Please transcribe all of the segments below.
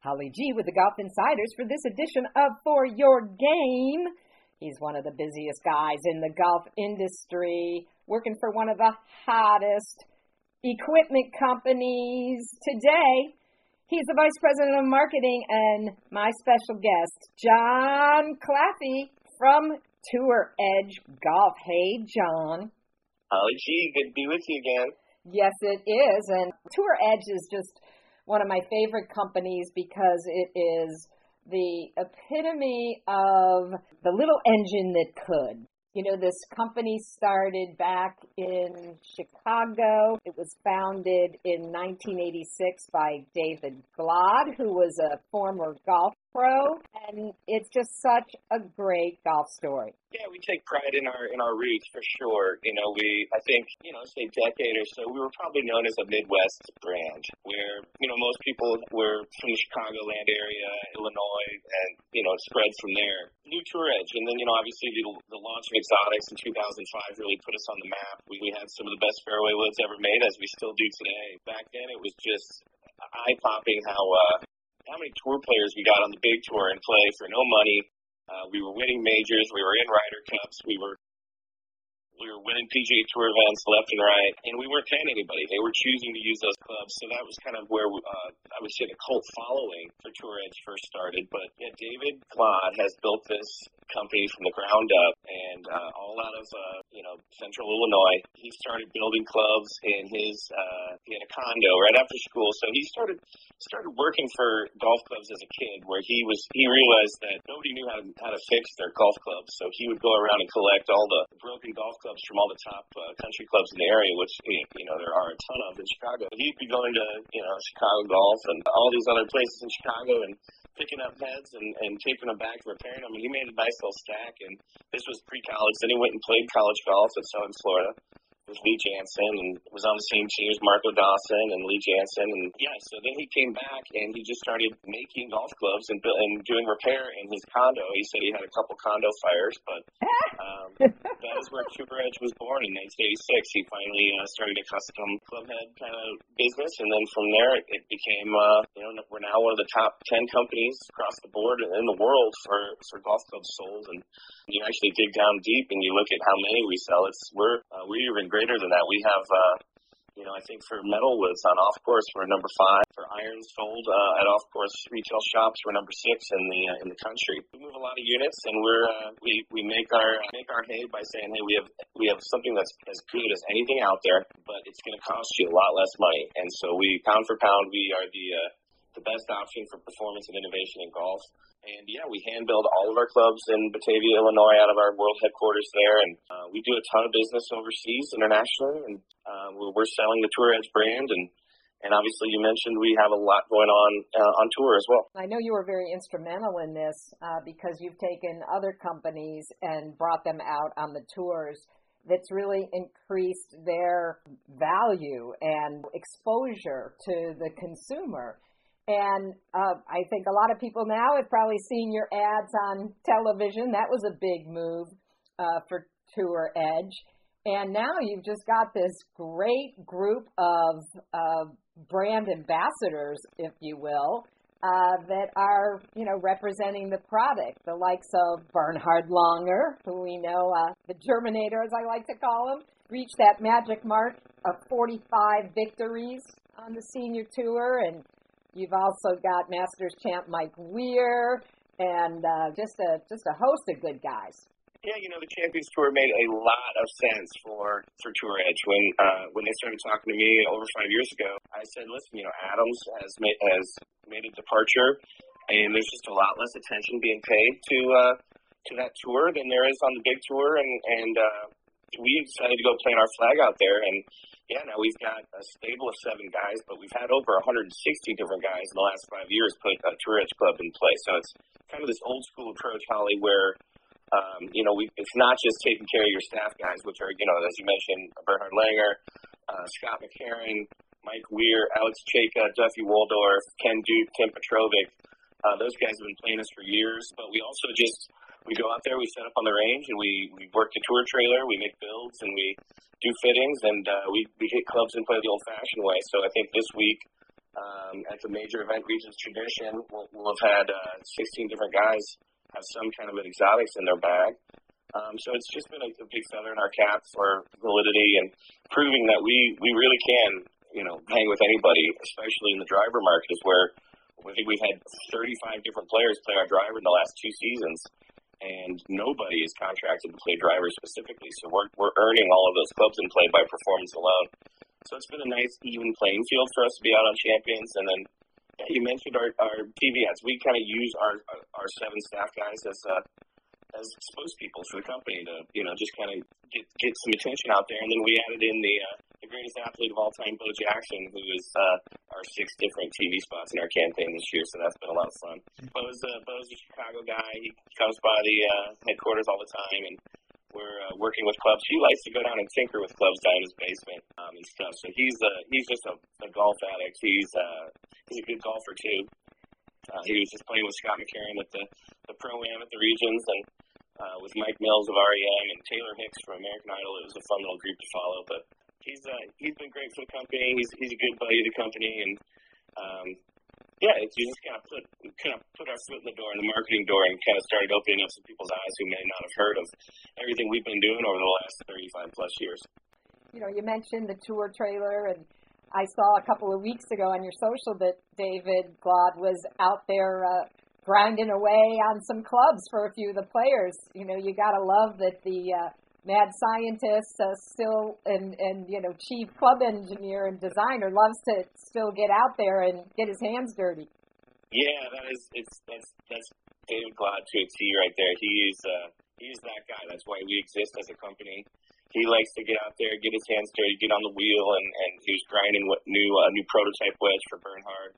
Holly G with the Golf Insiders for this edition of For Your Game. He's one of the busiest guys in the golf industry, working for one of the hottest equipment companies today. He's the Vice President of Marketing and my special guest, Jon Claffey from Tour Edge Golf. Hey, Jon. Holly G, good to be with you again. Yes, it is. And Tour Edge is just one of my favorite companies because it is the epitome of the little engine that could. You know, this company started back in Chicago. It was founded in 1986 by David Glod, who was a former golf pro, and it's just such a great golf story. Yeah, we take pride in our in our roots for sure. You know, we I think you know, say decade or so, we were probably known as a Midwest brand, where you know most people were from the Chicagoland area, Illinois, and you know it spread from there. New Tour Edge, and then you know obviously the, the launch of Exotics in 2005 really put us on the map. We, we had some of the best fairway woods ever made, as we still do today. Back then, it was just eye popping how uh, many tour players we got on the big tour and play for no money uh, we were winning majors. We were in Ryder Cups. We were we were winning PGA Tour events left and right, and we weren't paying anybody. They were choosing to use those clubs, so that was kind of where uh, I would say the cult following for Tour Edge first started. But yeah, David Glod has built this company from the ground up, and uh, all out of uh, you know Central Illinois. He started building clubs in his uh, he had a condo right after school, so he started started working for golf clubs as a kid, where he was he realized that nobody knew how to how to fix their golf clubs, so he would go around and collect all the broken golf clubs from all the top uh, country clubs in the area, which you know there are a ton of in Chicago. He'd be going to you know Chicago Golf and all these other places in Chicago and picking up heads and, and taking them back, repairing them. And he made a nice little stack. And this was pre-college. Then he went and played college golf at Southern Florida with Lee Janzen and was on the same team as Marco Dawson and Lee Janzen. And yeah, so then he came back and he just started making golf clubs and, and doing repair in his condo. He said he had a couple condo fires, but um, that is where Tour Edge was born in 1986. He finally uh, started a custom clubhead kind of business, and then from there it, it became, uh, you know, we're now one of the top 10 companies across the board in the world for, for golf clubs sold. And you actually dig down deep and you look at how many we sell. It's we're uh, we're even greater than that. We have uh, you know, I think for metal woods on off course we're number five. For irons sold uh, at off course retail shops we're number six in the uh, in the country. We move a lot of units and we're uh, we we make our make our hay by saying hey we have we have something that's as good as anything out there, but it's going to cost you a lot less money. And so we pound for pound we are the uh, the best option for performance and innovation in golf. And yeah, we hand build all of our clubs in Batavia, Illinois, out of our world headquarters there. And uh, we do a ton of business overseas, internationally, and uh, we're selling the Tour Edge brand. And and obviously, you mentioned we have a lot going on uh, on tour as well. I know you were very instrumental in this uh, because you've taken other companies and brought them out on the tours. That's really increased their value and exposure to the consumer. And uh, I think a lot of people now have probably seen your ads on television. That was a big move uh, for Tour Edge. And now you've just got this great group of uh, brand ambassadors, if you will, uh, that are, you know, representing the product. The likes of Bernhard Langer, who we know, uh, the Germinator, as I like to call him, reached that magic mark of 45 victories on the senior tour and You've also got Masters champ Mike Weir and uh, just a just a host of good guys. Yeah, you know the Champions Tour made a lot of sense for for Tour Edge when uh, when they started talking to me over five years ago. I said, listen, you know Adams has made has made a departure, and there's just a lot less attention being paid to uh, to that tour than there is on the big tour, and and uh, we decided to go plant our flag out there and yeah, now we've got a stable of seven guys, but we've had over 160 different guys in the last five years put a Edge club in place. So it's kind of this old school approach, Holly, where um, you know we it's not just taking care of your staff guys, which are you know as you mentioned Bernhard Langer, uh, Scott McCarron, Mike Weir, Alex Cejka, Duffy Waldorf, Ken Duke, Tim Petrovic. Uh, those guys have been playing us for years, but we also just we go out there, we set up on the range, and we, we work the tour trailer, we make builds, and we do fittings, and uh, we, we hit clubs and play the old fashioned way. So I think this week Um, at the major event regions tradition, we'll, we'll have had uh, 16 different guys have some kind of an exotics in their bag. Um, so it's just been a, a big feather in our cap for validity and proving that we, we really can, you know, hang with anybody, especially in the driver market, where I think we've had 35 different players play our driver in the last two seasons, and nobody is contracted to play driver specifically. So we're, we're earning all of those clubs in play by performance alone. So it's been a nice even playing field for us to be out on champions. And then yeah, you mentioned our, our TV ads. We kind of use our, our, our seven staff guys as uh, as spokespeople for the company to you know just kind of get get some attention out there. And then we added in the uh, the greatest athlete of all time, Bo Jackson, who is uh, our six different TV spots in our campaign this year. So that's been a lot of fun. Bo's uh, Bo's a Chicago guy. He comes by the uh, headquarters all the time and. We're uh, working with clubs. He likes to go down and tinker with clubs down in his basement um, and stuff. So he's uh, he's just a, a golf addict. He's uh, he's a good golfer too. Uh, he was just playing with Scott McCarron at the the pro am at the regions, and uh, with Mike Mills of REM and Taylor Hicks from American Idol. It was a fun little group to follow. But he's uh, he's been great for the company. He's he's a good buddy of the company, and um, yeah, it's, you just kind of put kind of put our foot in the door in the marketing door and kind of started opening up some people's eyes who may not have heard of everything we've been doing over the last 35 plus years. You know, you mentioned the tour trailer and. I saw a couple of weeks ago on your social that David Glod was out there uh, grinding away on some clubs for a few of the players. You know, you got to love that the uh, mad scientist uh, still and and you know chief club engineer and designer loves to still get out there and get his hands dirty. Yeah, that is it's that's that's David Glod to a T right there. He's uh, he's that guy. That's why we exist as a company. He likes to get out there, get his hands dirty, get on the wheel, and and he was grinding what new uh, new prototype wedge for Bernhard.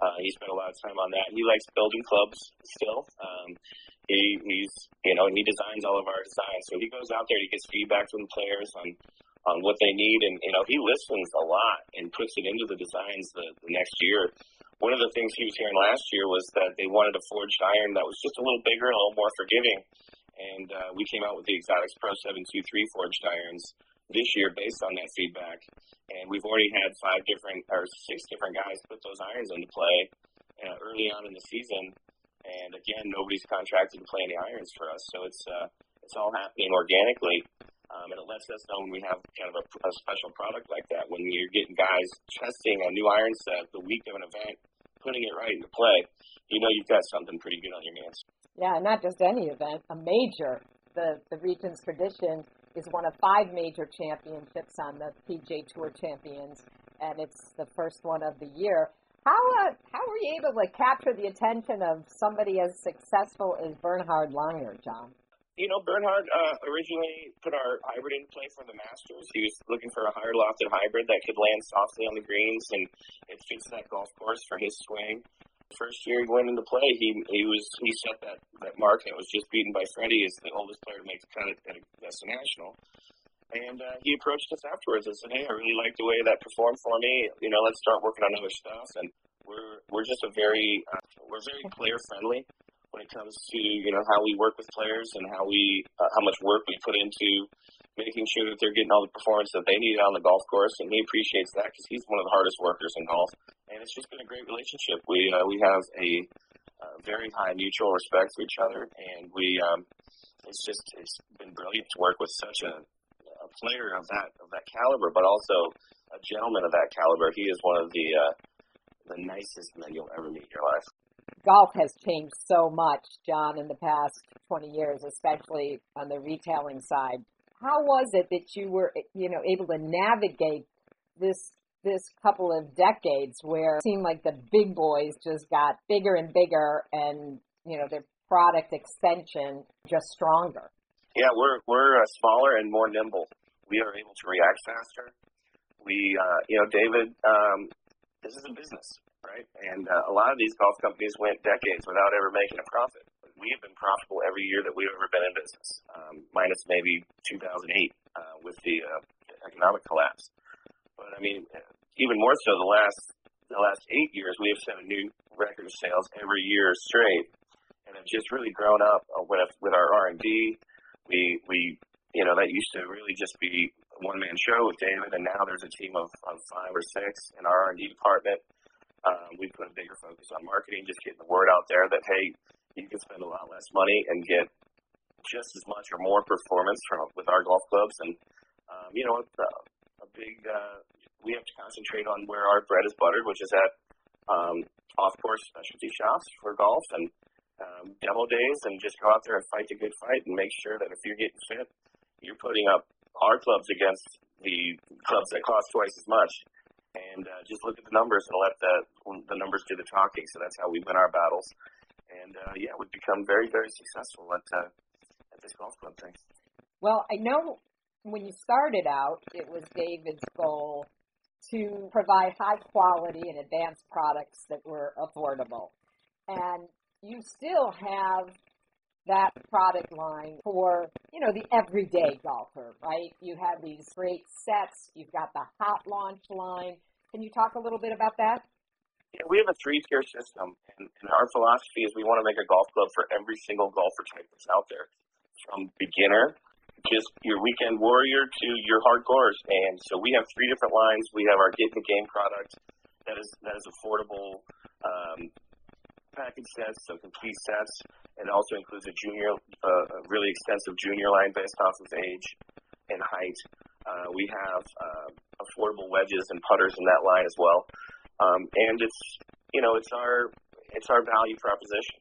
Uh, he spent a lot of time on that. He likes building clubs still. Um, he, he's, you know, he designs all of our designs. So he goes out there, he gets feedback from the players on, on what they need. And, you know, he listens a lot and puts it into the designs the, the next year. One of the things he was hearing last year was that they wanted a forged iron that was just a little bigger and a little more forgiving. And uh, we came out with the Exotics Pro 723 forged irons this year based on that feedback. And we've already had five different or six different guys put those irons into play uh, early on in the season. And again, nobody's contracted to play any irons for us, so it's uh, it's all happening organically. Um, and it lets us know when we have kind of a, a special product like that. When you're getting guys testing a new iron set the week of an event, putting it right into play, you know you've got something pretty good on your hands. Yeah, not just any event, a major. The the region's tradition is one of five major championships on the PGA Tour Champions, and it's the first one of the year. How uh, how were you able to capture the attention of somebody as successful as Bernhard Langer, Jon? You know, Bernhard uh, originally put our hybrid in play for the Masters. He was looking for a higher lofted hybrid that could land softly on the greens, and it fits that golf course for his swing first year he went into play, he he was he set that that mark and was just beaten by Freddie as the oldest player to make the cut at, at Augusta National. And uh, he approached us afterwards and said, "Hey, I really like the way that performed for me. You know, let's start working on other stuff." And we're we're just a very uh, we're very player friendly when it comes to you know how we work with players and how we uh, how much work we put into making sure that they're getting all the performance that they need on the golf course. And he appreciates that because he's one of the hardest workers in golf and it's just been a great relationship. We uh, we have a uh, very high mutual respect for each other, and we um, it's just it's been brilliant to work with such a player of that of that caliber, but also a gentleman of that caliber. He is one of the uh, the nicest men you'll ever meet in your life. Golf has changed so much, Jon, in the past 20 years, especially on the retailing side. How was it that you were, you know, able to navigate this this couple of decades where it seemed like the big boys just got bigger and bigger and, you know, their product extension just stronger. Yeah, we're, we're uh, smaller and more nimble. We are able to react faster. We, uh, you know, David, um, this is a business, right? And uh, a lot of these golf companies went decades without ever making a profit. We have been profitable every year that we've ever been in business, um, minus maybe 2008 uh, with the uh, economic collapse. But I mean, even more so the last the last eight years, we have set a new record of sales every year straight, and have just really grown up uh, with with our R and D. We we you know that used to really just be one man show with David, and now there's a team of, of five or six in our R and D department. Um, we put a bigger focus on marketing, just getting the word out there that hey, you can spend a lot less money and get just as much or more performance from with our golf clubs. And um, you know, a, a big uh, we have to concentrate on where our bread is buttered, which is at um, off-course specialty shops for golf and um, demo days, and just go out there and fight the good fight and make sure that if you're getting fit, you're putting up our clubs against the clubs that cost twice as much and uh, just look at the numbers and let the the numbers do the talking. So that's how we win our battles. And uh, yeah, we've become very very successful at uh, at this golf club thing. Well, I know when you started out, it was David's goal to provide high quality and advanced products that were affordable, and you still have that product line for, you know, the everyday golfer, right? You have these great sets. You've got the hot launch line. Can you talk a little bit about that? Yeah, we have a three tier system, and, and our philosophy is we want to make a golf club for every single golfer type that's out there, from beginner, just your weekend warrior, to your hardcores. And so we have three different lines. We have our get the game product that is that is affordable. Um, package sets, so complete sets. It also includes a junior, uh, really extensive junior line based off of age and height. Uh, we have uh, affordable wedges and putters in that line as well. Um, and it's you know it's our it's our value proposition.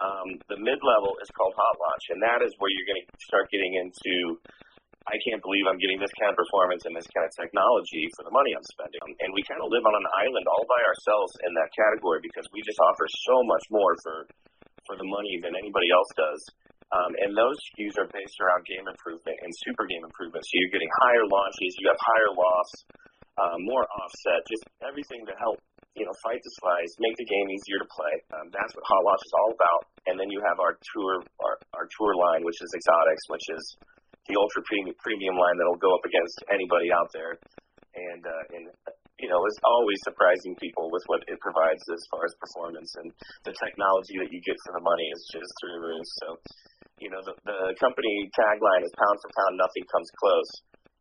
Um, the mid level is called Hot Launch, and that is where you're going to start getting into I can't believe I'm getting this kind of performance and this kind of technology for the money I'm spending. And we kind of live on an island all by ourselves in that category because we just offer so much more for for the money than anybody else does. Um, and those SKUs are based around game improvement and super game improvement. So you're getting higher launches, you have higher loss, uh, more offset, just everything to help you know fight the slice, make the game easier to play. Um, that's what Hot Launch is all about. And then you have our tour our, our tour line, which is Exotics, which is the ultra premium premium line that'll go up against anybody out there, and uh, and you know is always surprising people with what it provides as far as performance and the technology that you get for the money is just through the roof. So, you know the the company tagline is pound for pound, nothing comes close.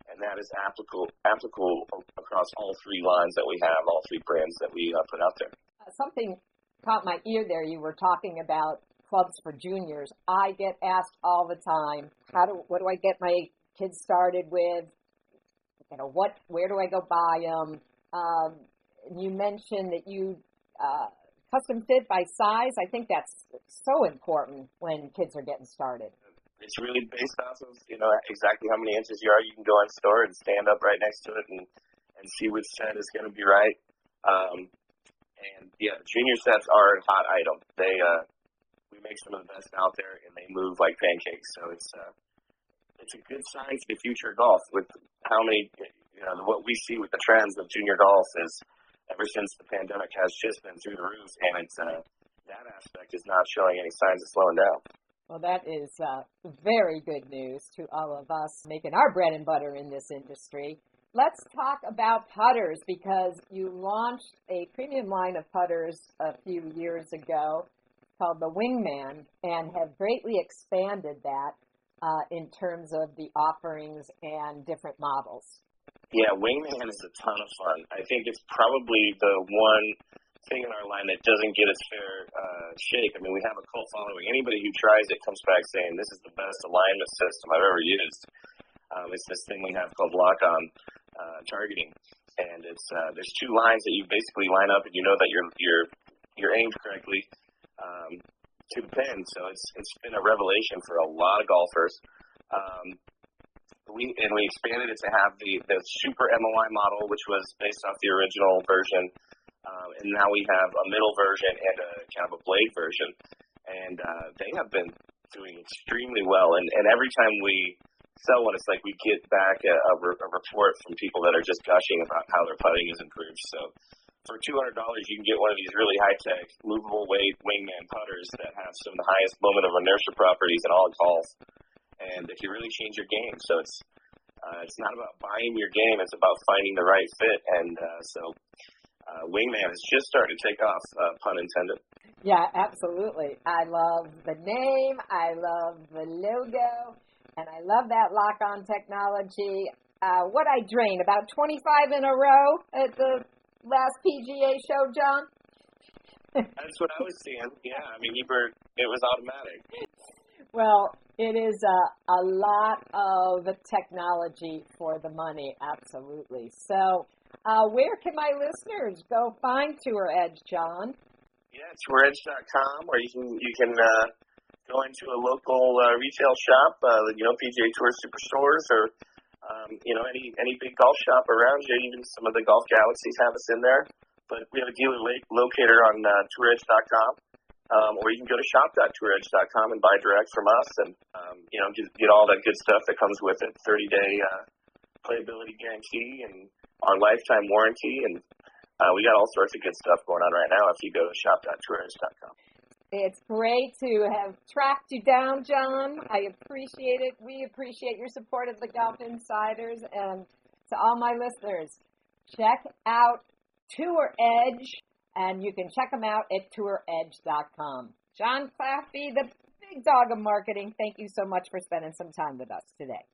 And that is applicable applicable across all three lines that we have, all three brands that we uh, put out there. Uh, something caught my ear there. You were talking about clubs for juniors. I get asked all the time, how do what do I get my kids started with? You know, what where do I go buy them? Um, you mentioned that you uh, custom fit by size. I think that's so important when kids are getting started. It's really based off of you know exactly how many inches you are. You can go in store and stand up right next to it and and see which set is going to be right. Um, and yeah, junior sets are a hot item. They uh, we make some of the best out there, and they move like pancakes. So it's uh, it's a good sign for the future of golf. With how many, you know, what we see with the trends of junior golf is ever since the pandemic has just been through the roof, and it's uh, that aspect is not showing any signs of slowing down. Well, that is uh, very good news to all of us making our bread and butter in this industry. Let's talk about putters because you launched a premium line of putters a few years ago called the Wingman and have greatly expanded that uh, in terms of the offerings and different models. Yeah, Wingman is a ton of fun. I think it's probably the one thing in our line that doesn't get its fair uh, shake. I mean, we have a cult following. Anybody who tries it comes back saying, this is the best alignment system I've ever used. Um, it's this thing we have called lock-on uh, targeting. And it's uh, there's two lines that you basically line up and you know that you're, you're, you're aimed correctly um, to the pin. So it's it's been a revelation for a lot of golfers. Um, we and we expanded it to have the the super MOI model, which was based off the original version, um, and now we have a middle version and a kind of a blade version, and uh, they have been doing extremely well. And and every time we sell one, it's like we get back a, a, re- a report from people that are just gushing about how their putting has improved. So for two hundred dollars, you can get one of these really high tech, movable weight wingman putters that have some of the highest moment of inertia properties in all golf, and they can really change your game. So it's uh, it's not about buying your game; it's about finding the right fit. And uh, so, uh, wingman is just starting to take off, uh, pun intended. Yeah, absolutely. I love the name. I love the logo, and I love that lock-on technology. Uh, what I drain about 25 in a row at the last PGA show, Jon? That's what I was seeing. Yeah, I mean, you were. It was automatic. Well, it is a, a lot of technology for the money, absolutely. So, uh, where can my listeners go find Tour Edge, Jon? Yeah, touredge.com, or you can you can uh, go into a local uh, retail shop, uh, you know, PGA Tour Superstores, or um, you know, any any big golf shop around you. Even some of the golf galaxies have us in there. But we have a dealer locator on uh, touredge.com, um, or you can go to shop.touredge.com and buy direct from us, and um, you know, get, get all that good stuff that comes with it: 30 day uh, playability guarantee and our lifetime warranty, and uh, we got all sorts of good stuff going on right now. If you go to shop.touredge.com. It's great to have tracked you down, Jon. I appreciate it. We appreciate your support of the Golf Insiders. And to all my listeners, check out Tour Edge, and you can check them out at touredge.com. Jon Claffey, the big dog of marketing, thank you so much for spending some time with us today.